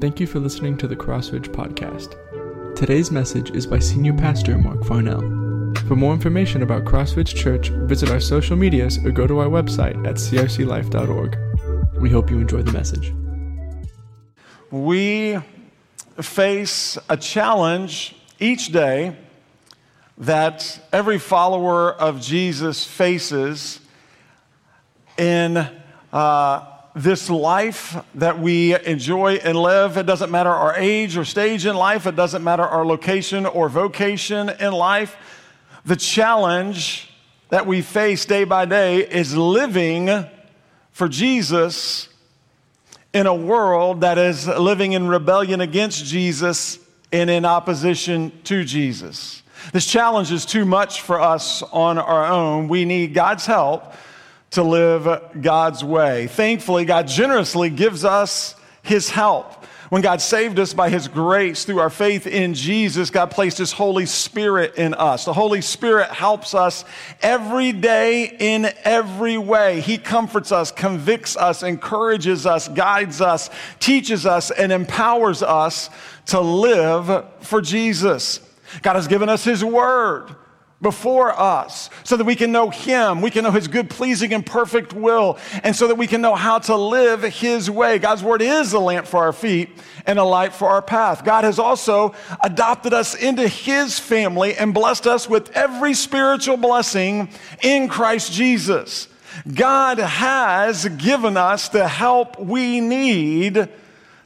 Thank you for listening to the Crossridge Podcast. Today's message is by Senior Pastor Marc Farnell. For more information about Crossridge Church, visit our social medias or go to our website at crclife.org. We hope you enjoy the message. We face a challenge each day that every follower of Jesus faces in uh, this life that we enjoy and live. It doesn't matter our age or stage in life, it doesn't matter our location or vocation in life. The challenge that we face day by day is living for Jesus in a world that is living in rebellion against Jesus and in opposition to Jesus. This challenge is too much for us on our own. We need God's help to live God's way. Thankfully, God generously gives us His help. When God saved us by His grace through our faith in Jesus, God placed His Holy Spirit in us. The Holy Spirit helps us every day in every way. He comforts us, convicts us, encourages us, guides us, teaches us, and empowers us to live for Jesus. God has given us His Word before us so that we can know Him, we can know His good, pleasing, and perfect will, and so that we can know how to live His way. God's Word is a lamp for our feet and a light for our path. God has also adopted us into His family and blessed us with every spiritual blessing in Christ Jesus. God has given us the help we need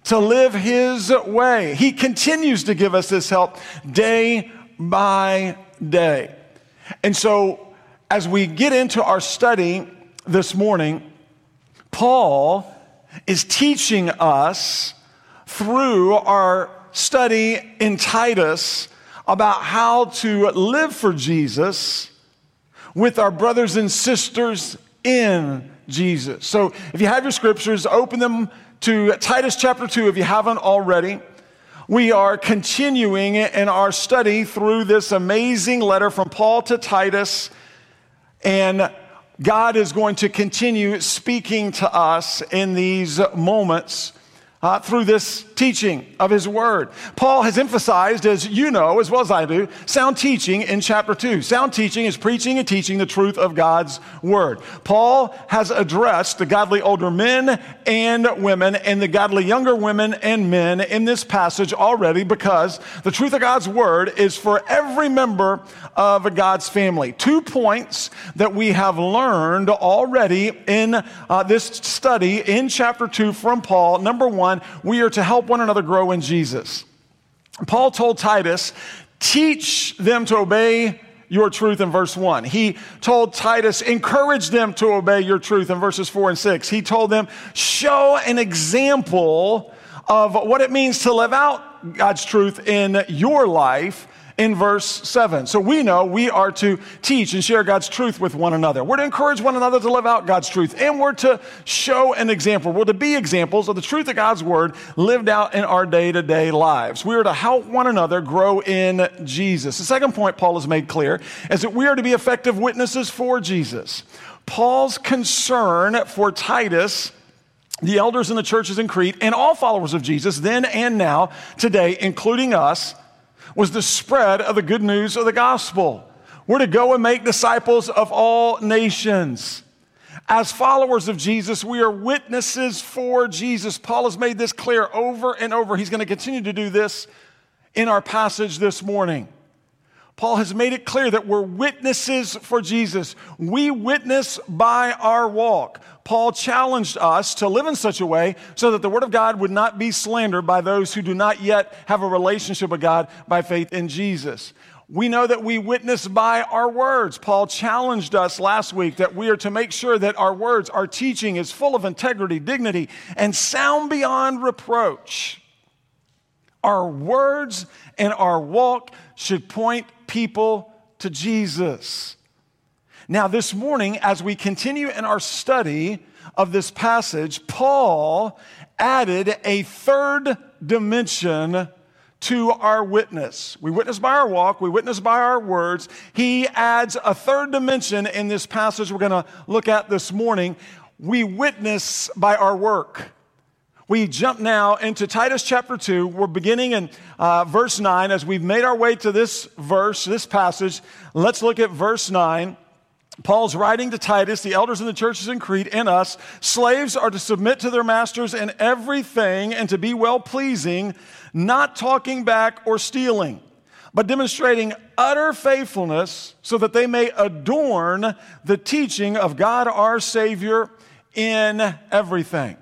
to live His way. He continues to give us this help day by day. And so, as we get into our study this morning, Paul is teaching us through our study in Titus about how to live for Jesus with our brothers and sisters in Jesus. So, if you have your scriptures, open them to Titus chapter 2 if you haven't already. We are continuing in our study through this amazing letter from Paul to Titus, and God is going to continue speaking to us in these moments uh, through this teaching of his word. Paul has emphasized, as you know, as well as I do, sound teaching in chapter 2. Sound teaching is preaching and teaching the truth of God's word. Paul has addressed the godly older men and women and the godly younger women and men in this passage already because the truth of God's word is for every member of God's family. Two points that we have learned already in uh, this study in chapter 2 from Paul. Number one, we are to help one another grow in Jesus. Paul told Titus, teach them to obey your truth in verse 1. He told Titus, encourage them to obey your truth in verses 4 and 6. He told them, show an example of what it means to live out God's truth in your life in verse 7. So we know we are to teach and share God's truth with one another. We're to encourage one another to live out God's truth, and we're to show an example. We're to be examples of the truth of God's word lived out in our day to day lives. We are to help one another grow in Jesus. The second point Paul has made clear is that we are to be effective witnesses for Jesus. Paul's concern for Titus the elders in the churches in Crete, and all followers of Jesus, then and now, today, including us, was the spread of the good news of the gospel. We're to go and make disciples of all nations. As followers of Jesus, we are witnesses for Jesus. Paul has made this clear over and over. He's going to continue to do this in our passage this morning. Paul has made it clear that we're witnesses for Jesus. We witness by our walk. Paul challenged us to live in such a way so that the Word of God would not be slandered by those who do not yet have a relationship with God by faith in Jesus. We know that we witness by our words. Paul challenged us last week that we are to make sure that our words, our teaching is full of integrity, dignity, and sound beyond reproach. Our words and our walk should point people to Jesus. Now, this morning, as we continue in our study of this passage, Paul added a third dimension to our witness. We witness by our walk, we witness by our words. He adds a third dimension in this passage we're going to look at this morning. We witness by our work. We jump now into Titus chapter 2. We're beginning in uh, verse 9. As we've made our way to this verse, this passage, let's look at verse 9. Paul's writing to Titus, the elders in the churches in Crete, and us. Slaves are to submit to their masters in everything and to be well pleasing, not talking back or stealing, but demonstrating utter faithfulness so that they may adorn the teaching of God our Savior in everything.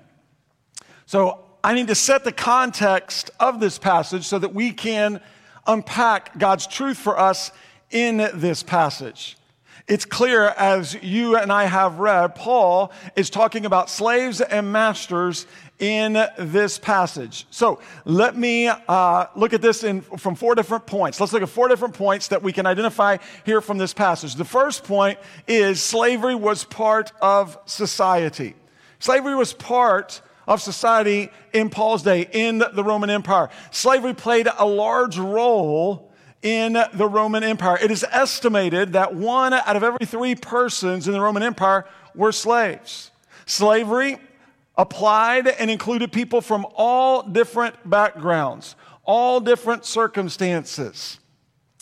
So I need to set the context of this passage so that we can unpack God's truth for us in this passage. It's clear as you and I have read, Paul is talking about slaves and masters in this passage. So let me uh, look at this in, from four different points. Let's look at four different points that we can identify here from this passage. The first point is slavery was part of society. Slavery was part of society in Paul's day in the Roman Empire. Slavery played a large role in the Roman Empire. It is estimated that one out of every three persons in the Roman Empire were slaves. Slavery applied and included people from all different backgrounds, all different circumstances.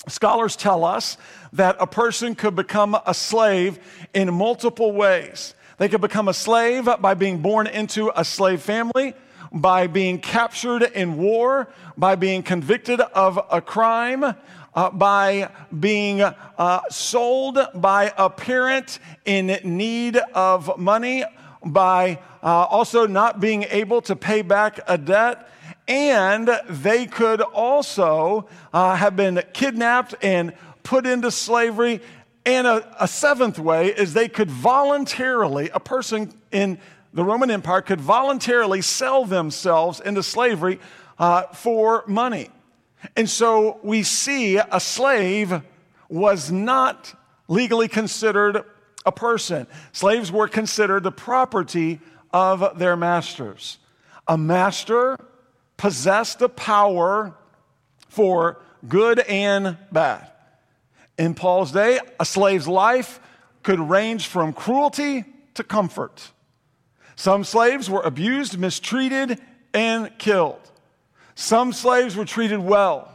Scholars tell us that a person could become a slave in multiple ways. They could become a slave by being born into a slave family, by being captured in war, by being convicted of a crime, uh, by being uh, sold by a parent in need of money, by uh, also not being able to pay back a debt. And they could also uh, have been kidnapped and put into slavery and a, a, seventh way is they could voluntarily, a person in the Roman Empire could voluntarily sell themselves into slavery uh, for money. And so we see a slave was not legally considered a person. Slaves were considered the property of their masters. A master possessed the power for good and bad. In Paul's day, a slave's life could range from cruelty to comfort. Some slaves were abused, mistreated, and killed. Some slaves were treated well,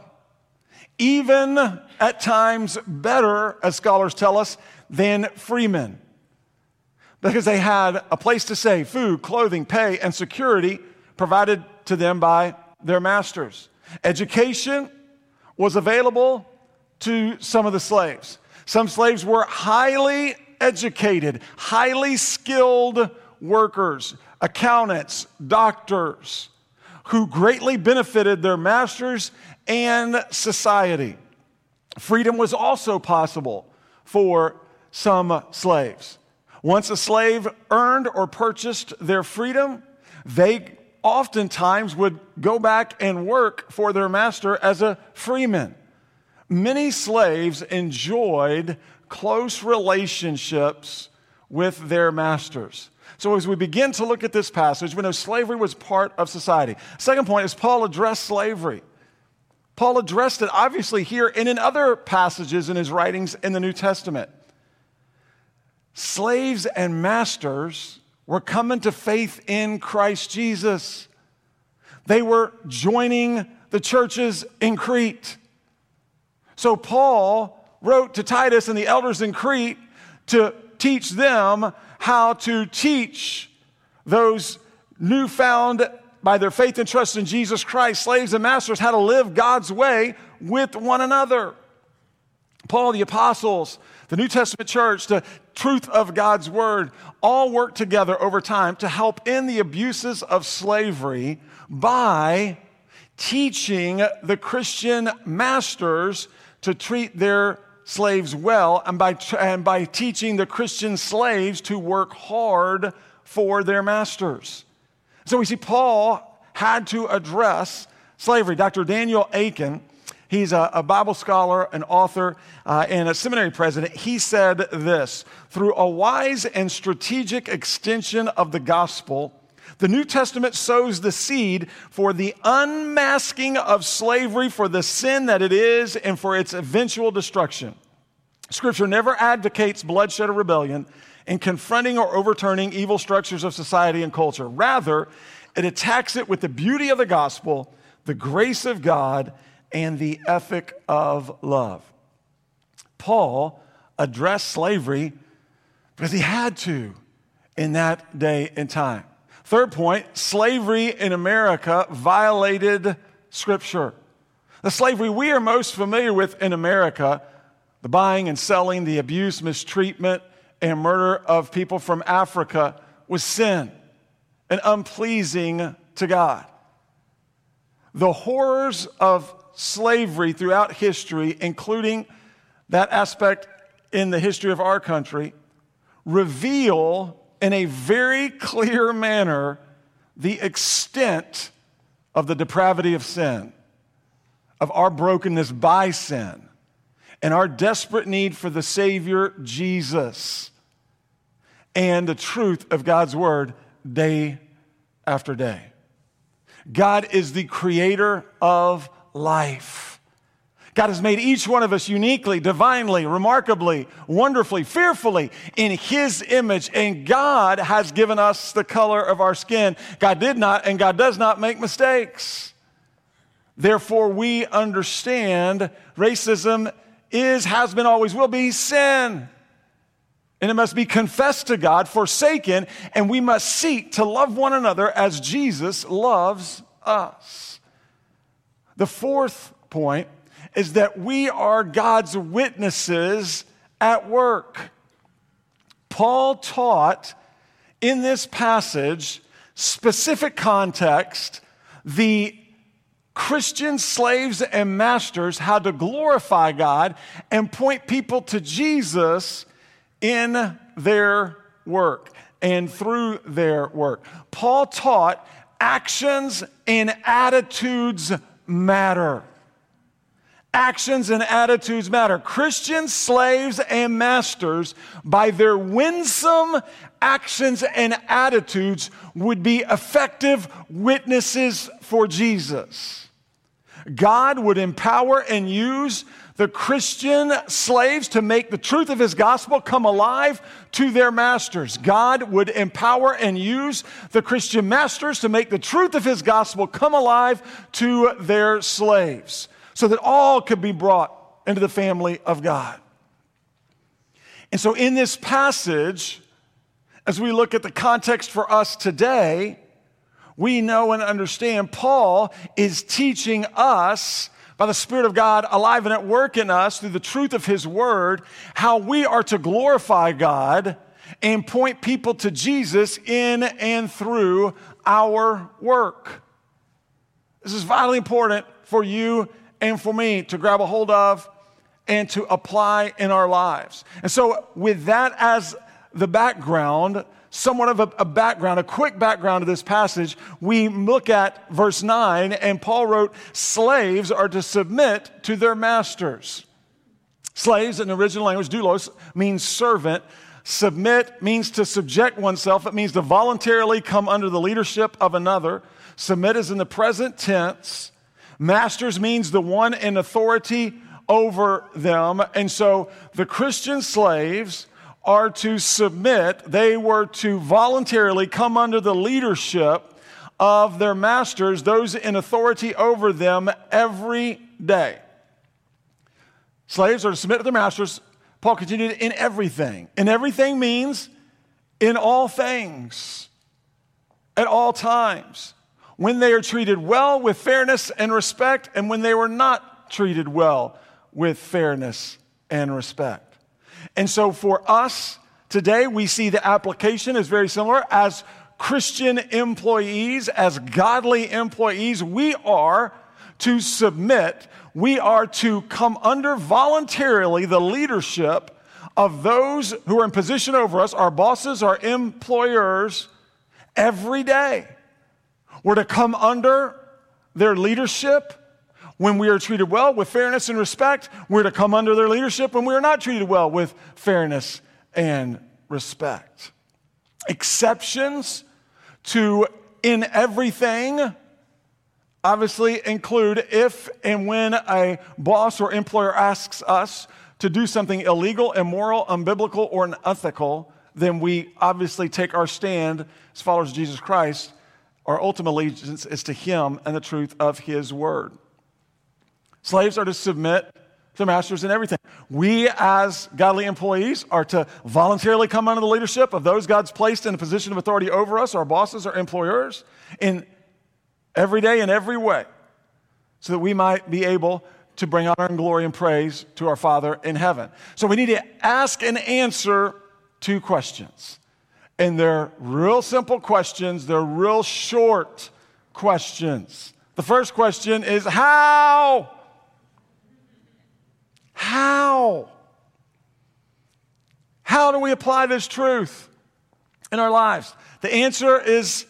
even at times better, as scholars tell us, than freemen, because they had a place to stay, food, clothing, pay, and security provided to them by their masters. Education was available to some of the slaves. Some slaves were highly educated, highly skilled workers, accountants, doctors, who greatly benefited their masters and society. Freedom was also possible for some slaves. Once a slave earned or purchased their freedom, they oftentimes would go back and work for their master as a freeman many slaves enjoyed close relationships with their masters. So, as we begin to look at this passage, we know slavery was part of society. Second point is Paul addressed slavery. Paul addressed it obviously here and in other passages in his writings in the New Testament. Slaves and masters were coming to faith in Christ Jesus. They were joining the churches in Crete. So Paul wrote to Titus and the elders in Crete to teach them how to teach those newfound by their faith and trust in Jesus Christ, slaves and masters, how to live God's way with one another. Paul, the apostles, the New Testament church, the truth of God's word, all work together over time to help end the abuses of slavery by teaching the Christian masters to treat their slaves well and by, and by teaching the Christian slaves to work hard for their masters. So we see Paul had to address slavery. Dr. Daniel Akin, he's a, a Bible scholar, an author, uh, and a seminary president. He said this through a wise and strategic extension of the gospel, the New Testament sows the seed for the unmasking of slavery for the sin that it is and for its eventual destruction. Scripture never advocates bloodshed or rebellion, in confronting or overturning evil structures of society and culture. Rather, it attacks it with the beauty of the gospel, the grace of God, and the ethic of love. Paul addressed slavery because he had to in that day and time. Third point slavery in America violated Scripture. The slavery we are most familiar with in America, the buying and selling, the abuse, mistreatment, and murder of people from Africa, was sin and unpleasing to God. The horrors of slavery throughout history, including that aspect in the history of our country, reveal in a very clear manner the extent of the depravity of sin, of our brokenness by sin, and our desperate need for the Savior, Jesus, and the truth of God's Word day after day. God is the creator of life. God has made each one of us uniquely, divinely, remarkably, wonderfully, fearfully in His image. And God has given us the color of our skin. God did not, and God does not make mistakes. Therefore, we understand racism is, has been, always will be sin. And it must be confessed to God, forsaken, and we must seek to love one another as Jesus loves us. The fourth point is that we are God's witnesses at work. Paul taught in this passage, specific context, the Christian slaves and masters how to glorify God and point people to Jesus in their work and through their work. Paul taught actions and attitudes matter. Actions and attitudes matter. Christians, slaves, and masters, by their winsome actions and attitudes, would be effective witnesses for Jesus. God would empower and use the Christian slaves to make the truth of his gospel come alive to their masters. God would empower and use the Christian masters to make the truth of his gospel come alive to their slaves so that all could be brought into the family of God. And so, in this passage, as we look at the context for us today, we know and understand Paul is teaching us by the Spirit of God alive and at work in us through the truth of His Word how we are to glorify God and point people to Jesus in and through our work. This is vitally important for you and for me to grab a hold of and to apply in our lives. And so, with that as the background, somewhat of a, a, background, a quick background of this passage, we look at verse 9, and Paul wrote, Slaves are to submit to their masters. Slaves in the original language, doulos, means servant. Submit means to subject oneself, it means to voluntarily come under the leadership of another. Submit is in the present tense. Masters means the one in authority over them. And so the Christian slaves are to submit, they were to voluntarily come under the leadership of their masters, those in authority over them, every day. Slaves are to submit to their masters. Paul continued in everything. And everything means in all things, at all times when they are treated well with fairness and respect, and when they were not treated well with fairness and respect. And so for us today, we see the application is very similar. As Christian employees, as godly employees, we are to submit, we are to come under voluntarily the leadership of those who are in position over us, our bosses, our employers, every day. We're to come under their leadership when we are treated well with fairness and respect. We're to come under their leadership when we are not treated well with fairness and respect. Exceptions to in everything obviously include if and when a boss or employer asks us to do something illegal, immoral, unbiblical, or unethical then we obviously take our stand as followers of Jesus Christ. Our ultimate allegiance is to Him and the truth of His word. Slaves are to submit to masters in everything. We, as godly employees, are to voluntarily come under the leadership of those God's placed in a position of authority over us, our bosses, our employers, in every day in every way, so that we might be able to bring honor and glory and praise to our Father in heaven. So we need to ask and answer two questions. And they're real simple questions, they're real short questions. The first question is how? How? How do we apply this truth in our lives? The answer is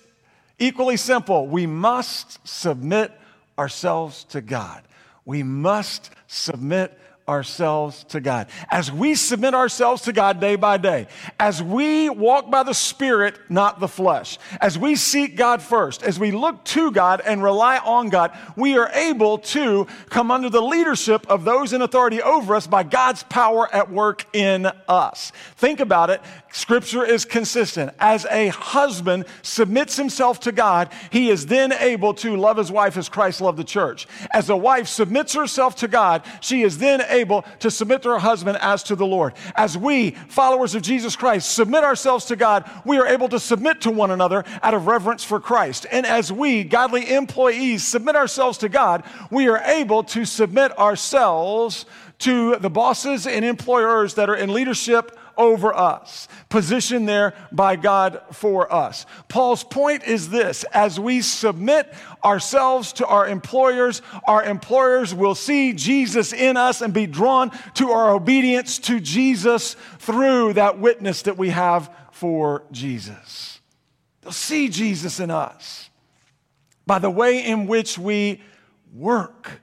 equally simple. We must submit ourselves to God. We must submit ourselves to God. As we submit ourselves to God day by day, as we walk by the Spirit, not the flesh, as we seek God first, as we look to God and rely on God, we are able to come under the leadership of those in authority over us by God's power at work in us. Think about it. Scripture is consistent. As a husband submits himself to God, he is then able to love his wife as Christ loved the church. As a wife submits herself to God, she is then able to submit to her husband as to the Lord. As we, followers of Jesus Christ, submit ourselves to God, we are able to submit to one another out of reverence for Christ. And as we, godly employees, submit ourselves to God, we are able to submit ourselves to the bosses and employers that are in leadership over us, positioned there by God for us. Paul's point is this as we submit ourselves to our employers, our employers will see Jesus in us and be drawn to our obedience to Jesus through that witness that we have for Jesus. They'll see Jesus in us by the way in which we work,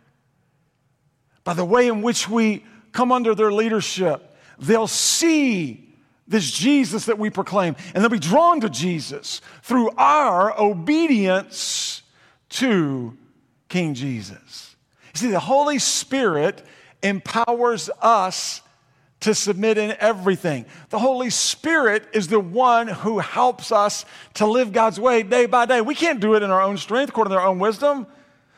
by the way in which we come under their leadership they'll see this Jesus that we proclaim, and they'll be drawn to Jesus through our obedience to King Jesus. You see, the Holy Spirit empowers us to submit in everything. The Holy Spirit is the one who helps us to live God's way day by day. We can't do it in our own strength, according to our own wisdom.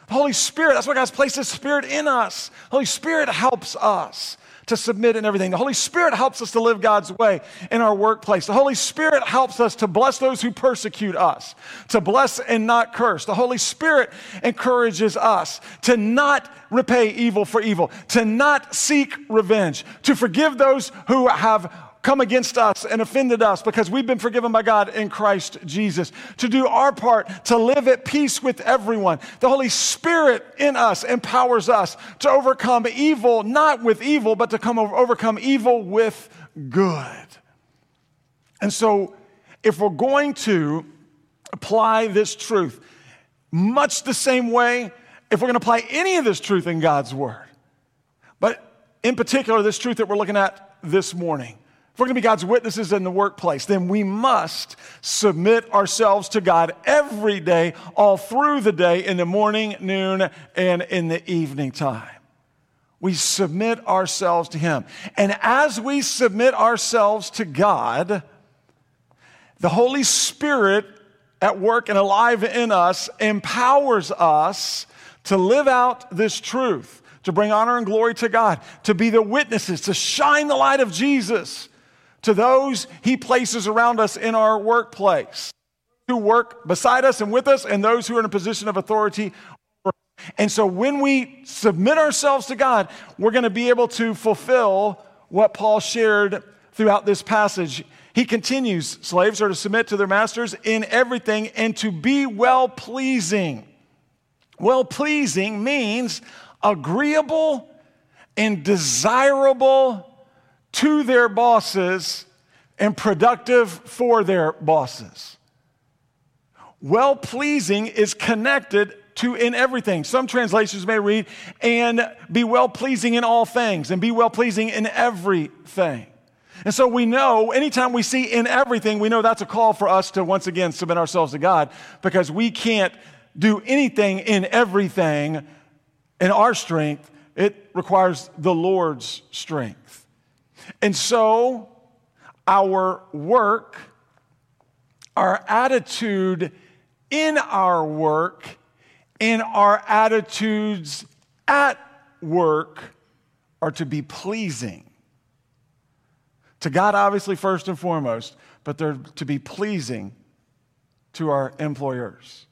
The Holy Spirit, that's why God's placed His Spirit in us. The Holy Spirit helps us to submit in everything. The Holy Spirit helps us to live God's way in our workplace. The Holy Spirit helps us to bless those who persecute us, to bless and not curse. The Holy Spirit encourages us to not repay evil for evil, to not seek revenge, to forgive those who have come against us and offended us because we've been forgiven by God in Christ Jesus. To do our part to live at peace with everyone. The Holy Spirit in us empowers us to overcome evil, not with evil, but to come over, overcome evil with good. And so, if we're going to apply this truth, much the same way, if we're going to apply any of this truth in God's Word, but in particular, this truth that we're looking at this morning, we're going to be God's witnesses in the workplace, then we must submit ourselves to God every day, all through the day, in the morning, noon, and in the evening time. We submit ourselves to Him. And as we submit ourselves to God, the Holy Spirit at work and alive in us empowers us to live out this truth, to bring honor and glory to God, to be the witnesses, to shine the light of Jesus to those he places around us in our workplace, who work beside us and with us, and those who are in a position of authority. And so when we submit ourselves to God, we're going to be able to fulfill what Paul shared throughout this passage. He continues slaves are to submit to their masters in everything and to be well pleasing. Well pleasing means agreeable and desirable to their bosses and productive for their bosses. Well pleasing is connected to in everything. Some translations may read, and be well pleasing in all things, and be well pleasing in everything. And so we know anytime we see in everything, we know that's a call for us to once again submit ourselves to God because we can't do anything in everything in our strength. It requires the Lord's strength. And so our work, our attitude in our work, and our attitudes at work are to be pleasing. To God, obviously, first and foremost, but they're to be pleasing to our employers.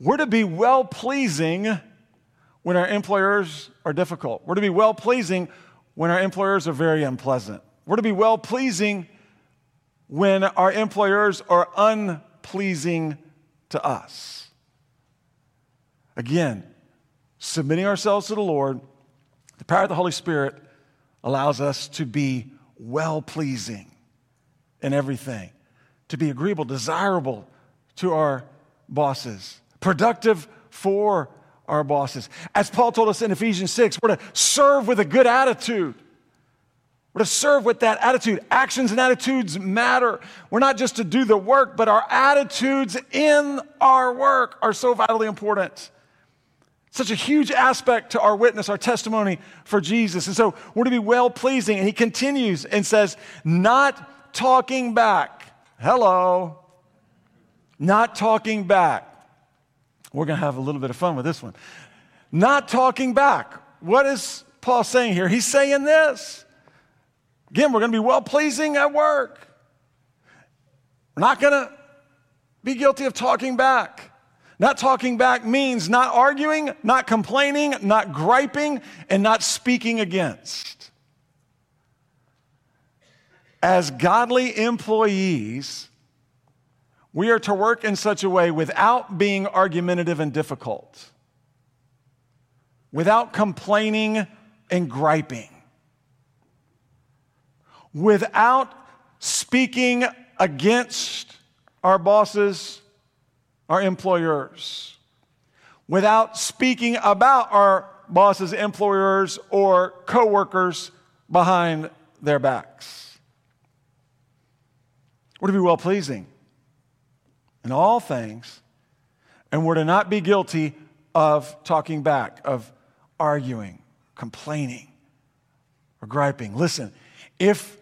We're to be well pleasing when our employers are difficult. We're to be well pleasing when our employers are very unpleasant. We're to be well pleasing when our employers are unpleasing to us. Again, submitting ourselves to the Lord, the power of the Holy Spirit allows us to be well pleasing in everything, to be agreeable, desirable to our bosses, productive for our bosses. As Paul told us in Ephesians 6, we're to serve with a good attitude. We're to serve with that attitude. Actions and attitudes matter. We're not just to do the work, but our attitudes in our work are so vitally important. Such a huge aspect to our witness, our testimony for Jesus. And so we're to be well pleasing. And he continues and says, not talking back. Hello. Not talking back. We're going to have a little bit of fun with this one. Not talking back. What is Paul saying here? He's saying this. Again, we're going to be well pleasing at work. We're not going to be guilty of talking back. Not talking back means not arguing, not complaining, not griping, and not speaking against. As godly employees, we are to work in such a way without being argumentative and difficult, without complaining and griping, without speaking against our bosses, our employers, without speaking about our bosses, employers, or coworkers behind their backs. We're to be well pleasing in all things, and we're to not be guilty of talking back, of arguing, complaining, or griping. Listen, if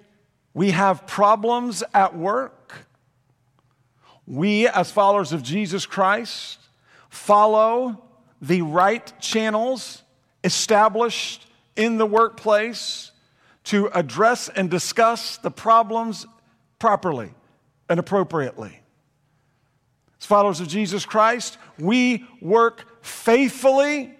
we have problems at work, we, as followers of Jesus Christ, follow the right channels established in the workplace to address and discuss the problems properly and appropriately. As followers of Jesus Christ, we work faithfully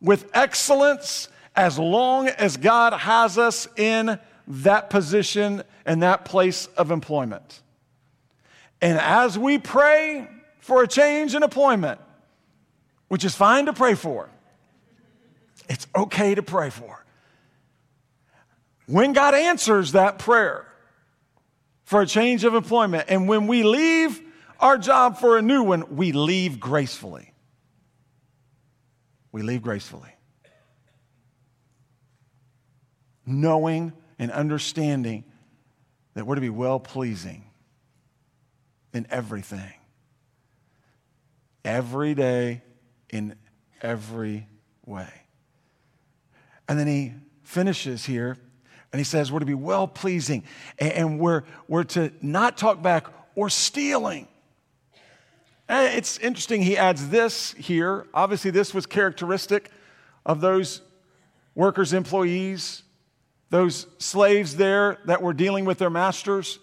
with excellence as long as God has us in that position and that place of employment. And as we pray for a change in employment, which is fine to pray for, it's okay to pray for. When God answers that prayer for a change of employment, and when we leave our job for a new one, we leave gracefully. We leave gracefully. Knowing and understanding that we're to be well pleasing in everything. Every day, in every way. And then he finishes here and he says we're to be well pleasing and we're, we're to not talk back or stealing. Eh, it's interesting, he adds this here. Obviously, this was characteristic of those workers, employees, those slaves there that were dealing with their masters.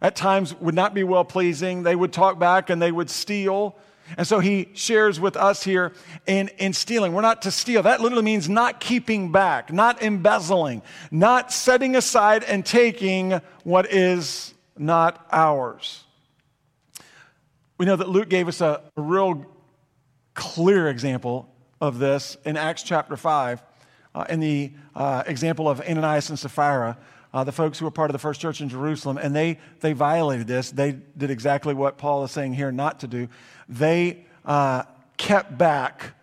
At times would not be well pleasing. They would talk back and they would steal. And so he shares with us here in, in stealing. We're not to steal. That literally means not keeping back, not embezzling, not setting aside and taking what is not ours. We know that Luke gave us a, real clear example of this in Acts chapter 5, uh, in the uh, example of Ananias and Sapphira, uh, the folks who were part of the first church in Jerusalem, and they, they violated this. They did exactly what Paul is saying here not to do. They uh, kept back,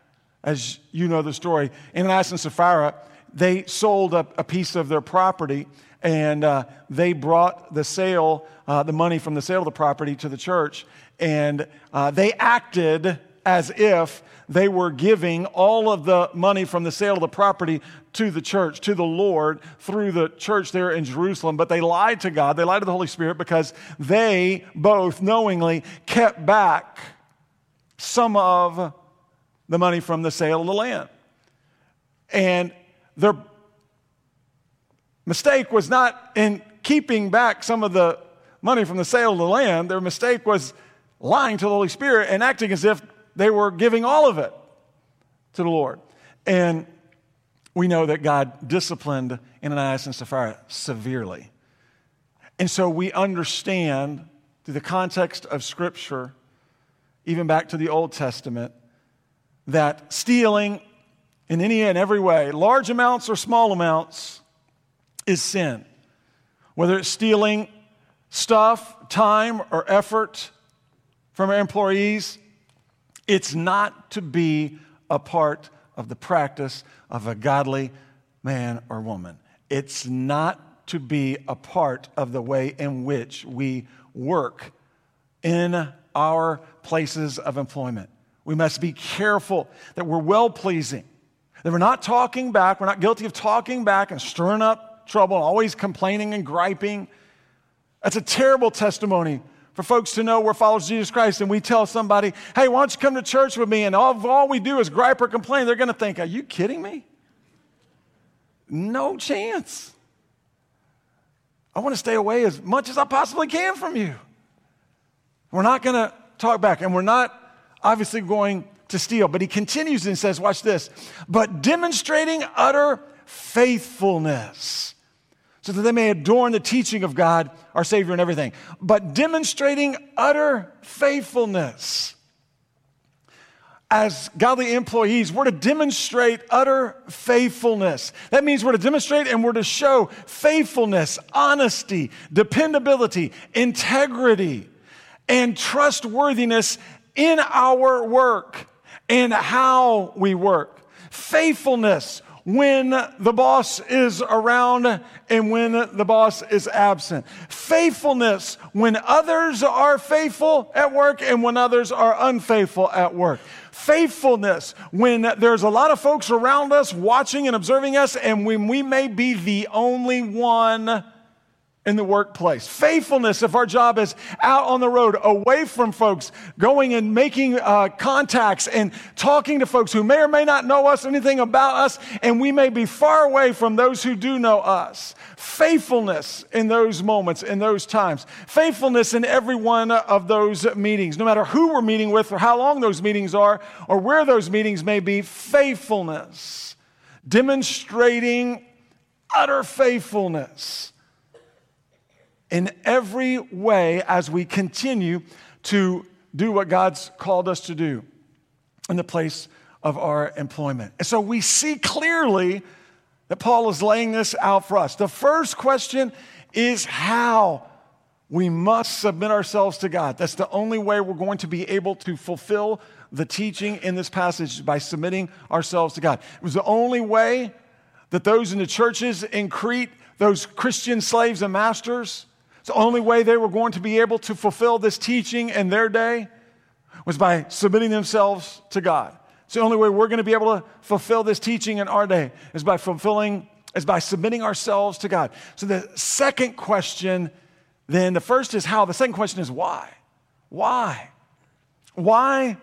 as you know the story. Ananias and Sapphira, they sold a, a piece of their property and uh, they brought the sale, uh, the money from the sale of the property to the church, and uh, they acted as if they were giving all of the money from the sale of the property to the church, to the Lord, through the church there in Jerusalem. But they lied to God, they lied to the Holy Spirit because they both knowingly kept back some of the money from the sale of the land. And their mistake was not in keeping back some of the money from the sale of the land, their mistake was lying to the Holy Spirit and acting as if they were giving all of it to the Lord. And we know that God disciplined Ananias and Sapphira severely. And so we understand through the context of Scripture, even back to the Old Testament, that stealing in any and every way, large amounts or small amounts, is sin. Whether it's stealing stuff, time, or effort from our employees, it's not to be a part of the practice of a godly man or woman. It's not to be a part of the way in which we work in our places of employment. We must be careful that we're well pleasing, that we're not talking back, we're not guilty of talking back and stirring up trouble, always complaining and griping. That's a terrible testimony for folks to know we're followers of Jesus Christ and we tell somebody, hey, why don't you come to church with me? And all, all we do is gripe or complain. They're going to think, are you kidding me? No chance. I want to stay away as much as I possibly can from you. We're not going to talk back and we're not obviously going to steal. But he continues and says, watch this, but demonstrating utter faithfulness so that they may adorn the teaching of God, our Savior, and everything, but demonstrating utter faithfulness. As godly employees, we're to demonstrate utter faithfulness. That means we're to demonstrate and we're to show faithfulness, honesty, dependability, integrity, and trustworthiness in our work and how we work. Faithfulness when the boss is around and when the boss is absent. Faithfulness when others are faithful at work and when others are unfaithful at work. Faithfulness when there's a lot of folks around us watching and observing us and when we may be the only one in the workplace. Faithfulness if our job is out on the road, away from folks, going and making uh, contacts and talking to folks who may or may not know us, anything about us, and we may be far away from those who do know us. Faithfulness in those moments, in those times. Faithfulness in every one of those meetings, no matter who we're meeting with or how long those meetings are or where those meetings may be. Faithfulness. Demonstrating utter faithfulness in every way as we continue to do what God's called us to do in the place of our employment. And so we see clearly that Paul is laying this out for us. The first question is how we must submit ourselves to God. That's the only way we're going to be able to fulfill the teaching in this passage by submitting ourselves to God. It was the only way that those in the churches in Crete, those Christian slaves and masters, the only way they were going to be able to fulfill this teaching in their day was by submitting themselves to God. It's the only way we're going to be able to fulfill this teaching in our day is by fulfilling, is by submitting ourselves to God. So the second question, then, the first is how, the second question is why? Why? Why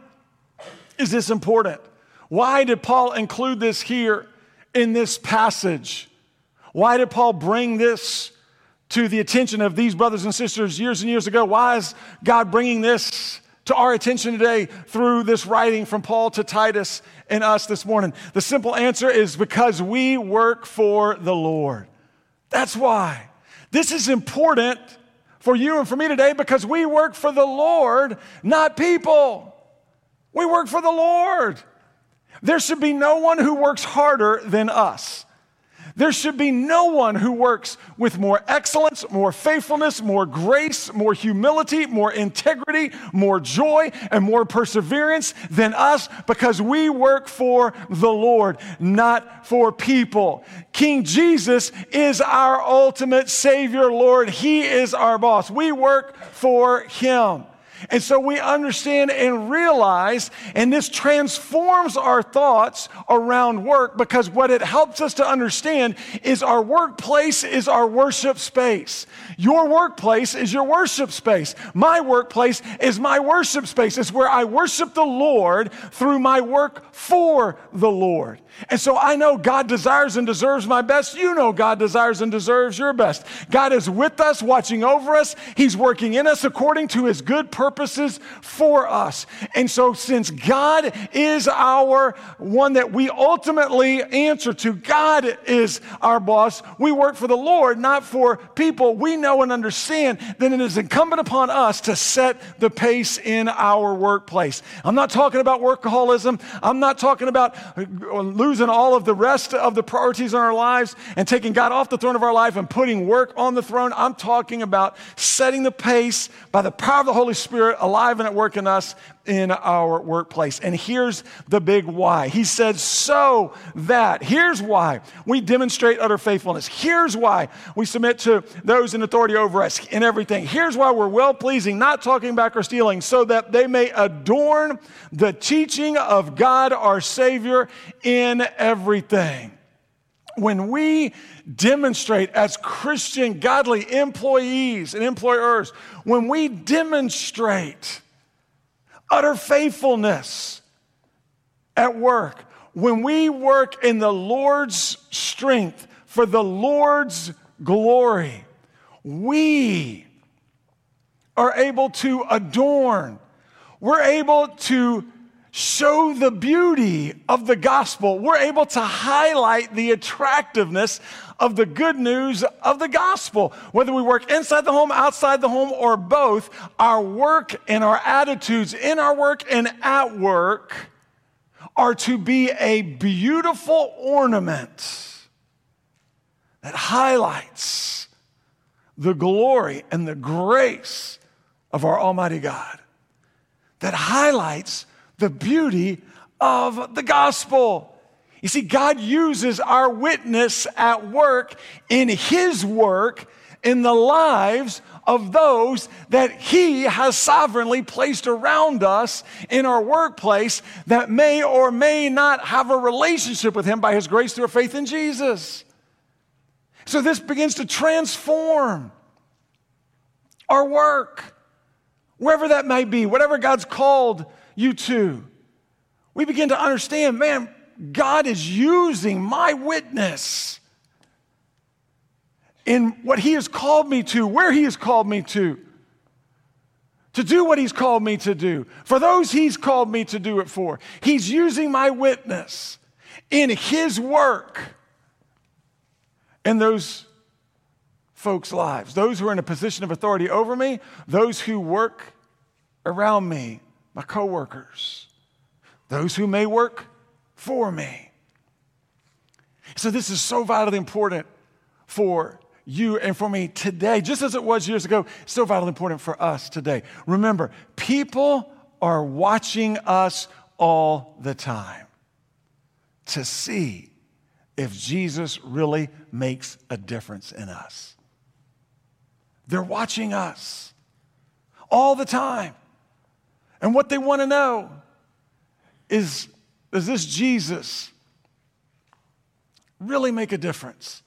is this important? Why did Paul include this here in this passage? Why did Paul bring this to the attention of these brothers and sisters years and years ago. Why is God bringing this to our attention today through this writing from Paul to Titus and us this morning? The simple answer is because we work for the Lord. That's why. This is important for you and for me today because we work for the Lord, not people. We work for the Lord. There should be no one who works harder than us. There should be no one who works with more excellence, more faithfulness, more grace, more humility, more integrity, more joy, and more perseverance than us because we work for the Lord, not for people. King Jesus is our ultimate Savior, Lord. He is our boss. We work for Him. And so we understand and realize, and this transforms our thoughts around work because what it helps us to understand is our workplace is our worship space. Your workplace is your worship space. My workplace is my worship space. It's where I worship the Lord through my work for the Lord. And so I know God desires and deserves my best. You know God desires and deserves your best. God is with us, watching over us. He's working in us according to his good purposes for us. And so since God is our one that we ultimately answer to, God is our boss. We work for the Lord, not for people. We know and understand that it is incumbent upon us to set the pace in our workplace. I'm not talking about workaholism. I'm not talking about losing all of the rest of the priorities in our lives and taking God off the throne of our life and putting work on the throne. I'm talking about setting the pace by the power of the Holy Spirit alive and at work in us in our workplace. And here's the big why. He said, so that, here's why we demonstrate utter faithfulness. Here's why we submit to those in authority over us in everything. Here's why we're well pleasing, not talking back or stealing, so that they may adorn the teaching of God our Savior in everything. When we demonstrate as Christian, godly employees and employers, when we demonstrate utter faithfulness at work, when we work in the Lord's strength for the Lord's glory, we are able to adorn, we're able to show the beauty of the gospel. We're able to highlight the attractiveness of the good news of the gospel. Whether we work inside the home, outside the home, or both, our work and our attitudes in our work and at work are to be a beautiful ornament that highlights the glory and the grace of our Almighty God, that highlights the beauty of the gospel. You see, God uses our witness at work in His work in the lives of those that He has sovereignly placed around us in our workplace that may or may not have a relationship with Him by His grace through faith in Jesus. So this begins to transform our work, wherever that may be, whatever God's called you too. We begin to understand, man, God is using my witness in what He has called me to, where He has called me to, to do what He's called me to do, for those He's called me to do it for. He's using my witness in His work in those folks' lives, those who are in a position of authority over me, those who work around me my coworkers, those who may work for me. So, this is so vitally important for you and for me today, just as it was years ago, so vitally important for us today. Remember, people are watching us all the time to see if Jesus really makes a difference in us. They're watching us all the time. And what they want to know is does this Jesus really make a difference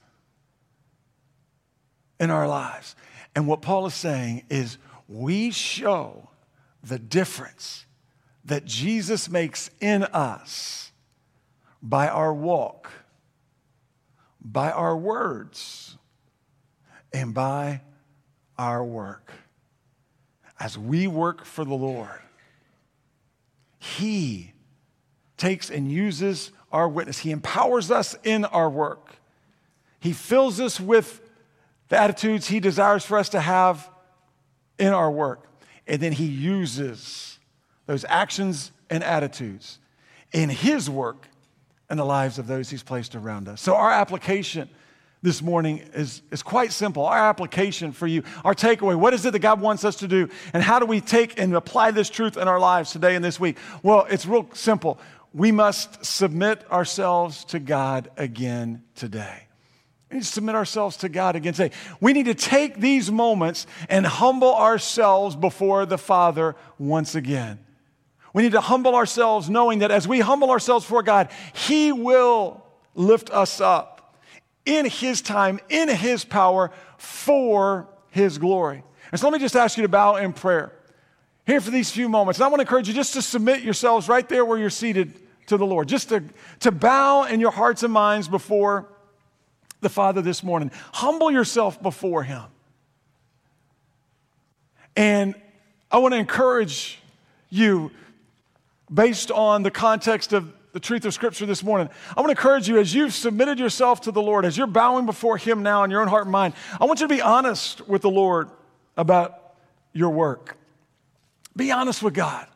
in our lives? And what Paul is saying is we show the difference that Jesus makes in us by our walk, by our words, and by our work. As we work for the Lord, he takes and uses our witness. He empowers us in our work. He fills us with the attitudes He desires for us to have in our work. And then He uses those actions and attitudes in His work and the lives of those He's placed around us. So, our application this morning is, is quite simple. Our application for you, our takeaway, what is it that God wants us to do? And how do we take and apply this truth in our lives today and this week? Well, it's real simple. We must submit ourselves to God again today. We need to submit ourselves to God again today. We need to take these moments and humble ourselves before the Father once again. We need to humble ourselves knowing that as we humble ourselves before God, He will lift us up in His time, in His power, for His glory. And so let me just ask you to bow in prayer here for these few moments. And I want to encourage you just to submit yourselves right there where you're seated to the Lord, just to, to bow in your hearts and minds before the Father this morning. Humble yourself before Him. And I want to encourage you, based on the context of the truth of Scripture this morning, I want to encourage you as you've submitted yourself to the Lord, as you're bowing before Him now in your own heart and mind, I want you to be honest with the Lord about your work. Be honest with God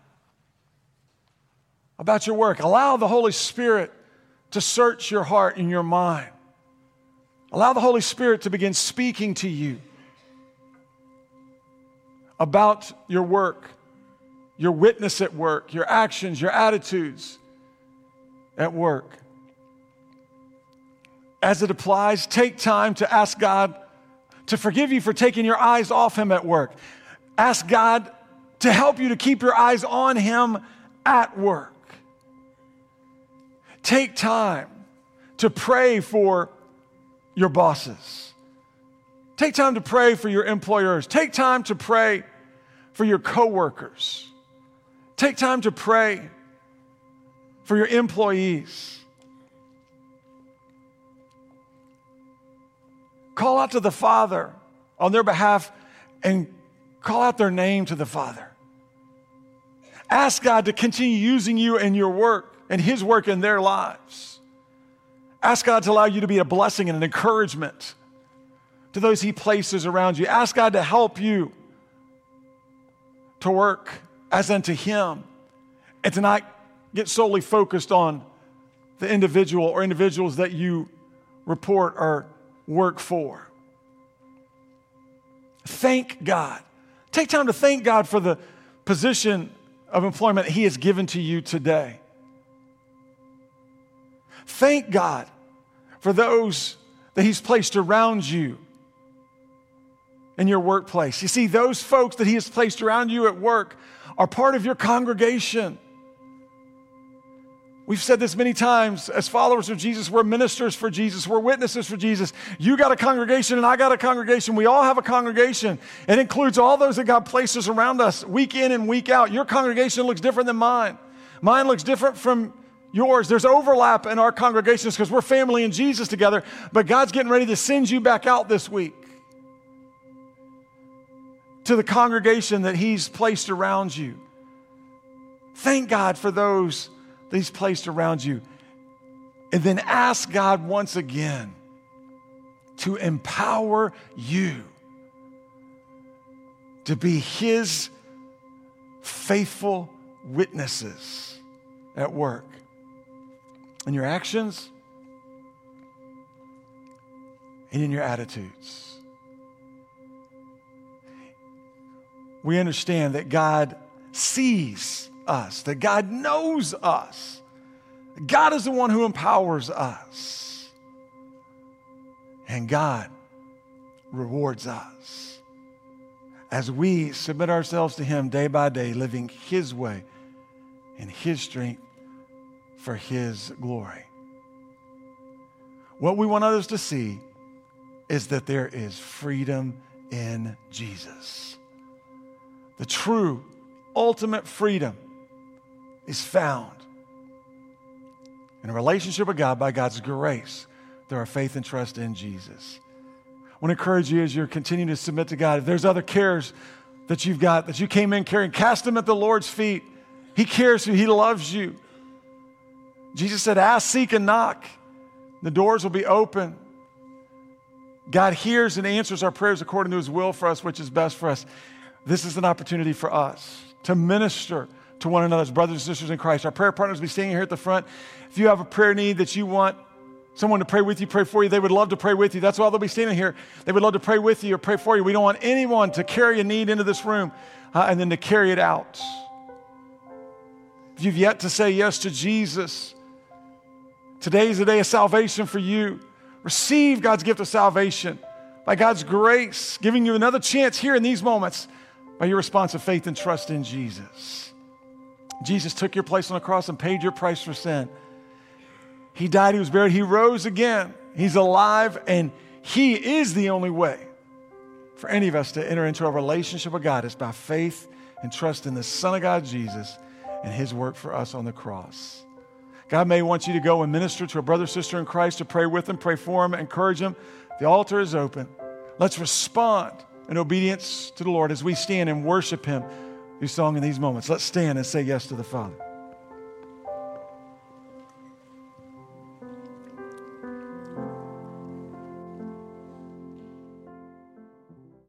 about your work. Allow the Holy Spirit to search your heart and your mind. Allow the Holy Spirit to begin speaking to you about your work, your witness at work, your actions, your attitudes at work. As it applies, take time to ask God to forgive you for taking your eyes off Him at work. Ask God to help you to keep your eyes on Him at work. Take time to pray for your bosses. Take time to pray for your employers. Take time to pray for your coworkers. Take time to pray for your employees. Call out to the Father on their behalf and call out their name to the Father. Ask God to continue using you in your work and His work in their lives. Ask God to allow you to be a blessing and an encouragement to those He places around you. Ask God to help you to work as unto Him and to not get solely focused on the individual or individuals that you report or work for. Thank God. Take time to thank God for the position of employment He has given to you today. Thank God for those that He's placed around you in your workplace. You see, those folks that He has placed around you at work are part of your congregation. We've said this many times as followers of Jesus, we're ministers for Jesus, we're witnesses for Jesus. You got a congregation and I got a congregation. We all have a congregation. It includes all those that God places around us week in and week out. Your congregation looks different than mine. Mine looks different from yours. There's overlap in our congregations because we're family in Jesus together, but God's getting ready to send you back out this week to the congregation that He's placed around you. Thank God for those that He's placed around you. And then ask God once again to empower you to be His faithful witnesses at work. In your actions and in your attitudes. We understand that God sees us, that God knows us. God is the one who empowers us. And God rewards us as we submit ourselves to Him day by day, living His way in His strength for His glory. What we want others to see is that there is freedom in Jesus. The true, ultimate freedom is found in a relationship with God by God's grace through our faith and trust in Jesus. I want to encourage you as you're continuing to submit to God. If there's other cares that you've got that you came in carrying, cast them at the Lord's feet. He cares for you, He loves you. Jesus said, Ask, seek, and knock. The doors will be open. God hears and answers our prayers according to His will for us, which is best for us. This is an opportunity for us to minister to one another as brothers and sisters in Christ. Our prayer partners will be standing here at the front. If you have a prayer need that you want someone to pray with you, pray for you, they would love to pray with you. That's why they'll be standing here. They would love to pray with you or pray for you. We don't want anyone to carry a need into this room uh, and then to carry it out. If you've yet to say yes to Jesus, today is the day of salvation for you. receive God's gift of salvation by God's grace, giving you another chance here in these moments by your response of faith and trust in Jesus. Jesus took your place on the cross and paid your price for sin. He died, He was buried, He rose again. He's alive, and He is the only way for any of us to enter into a relationship with God is by faith and trust in the Son of God, Jesus, and His work for us on the cross. God may want you to go and minister to a brother, sister in Christ, to pray with them, pray for them, encourage them. The altar is open. Let's respond in obedience to the Lord as we stand and worship Him through song in these moments. Let's stand and say yes to the Father.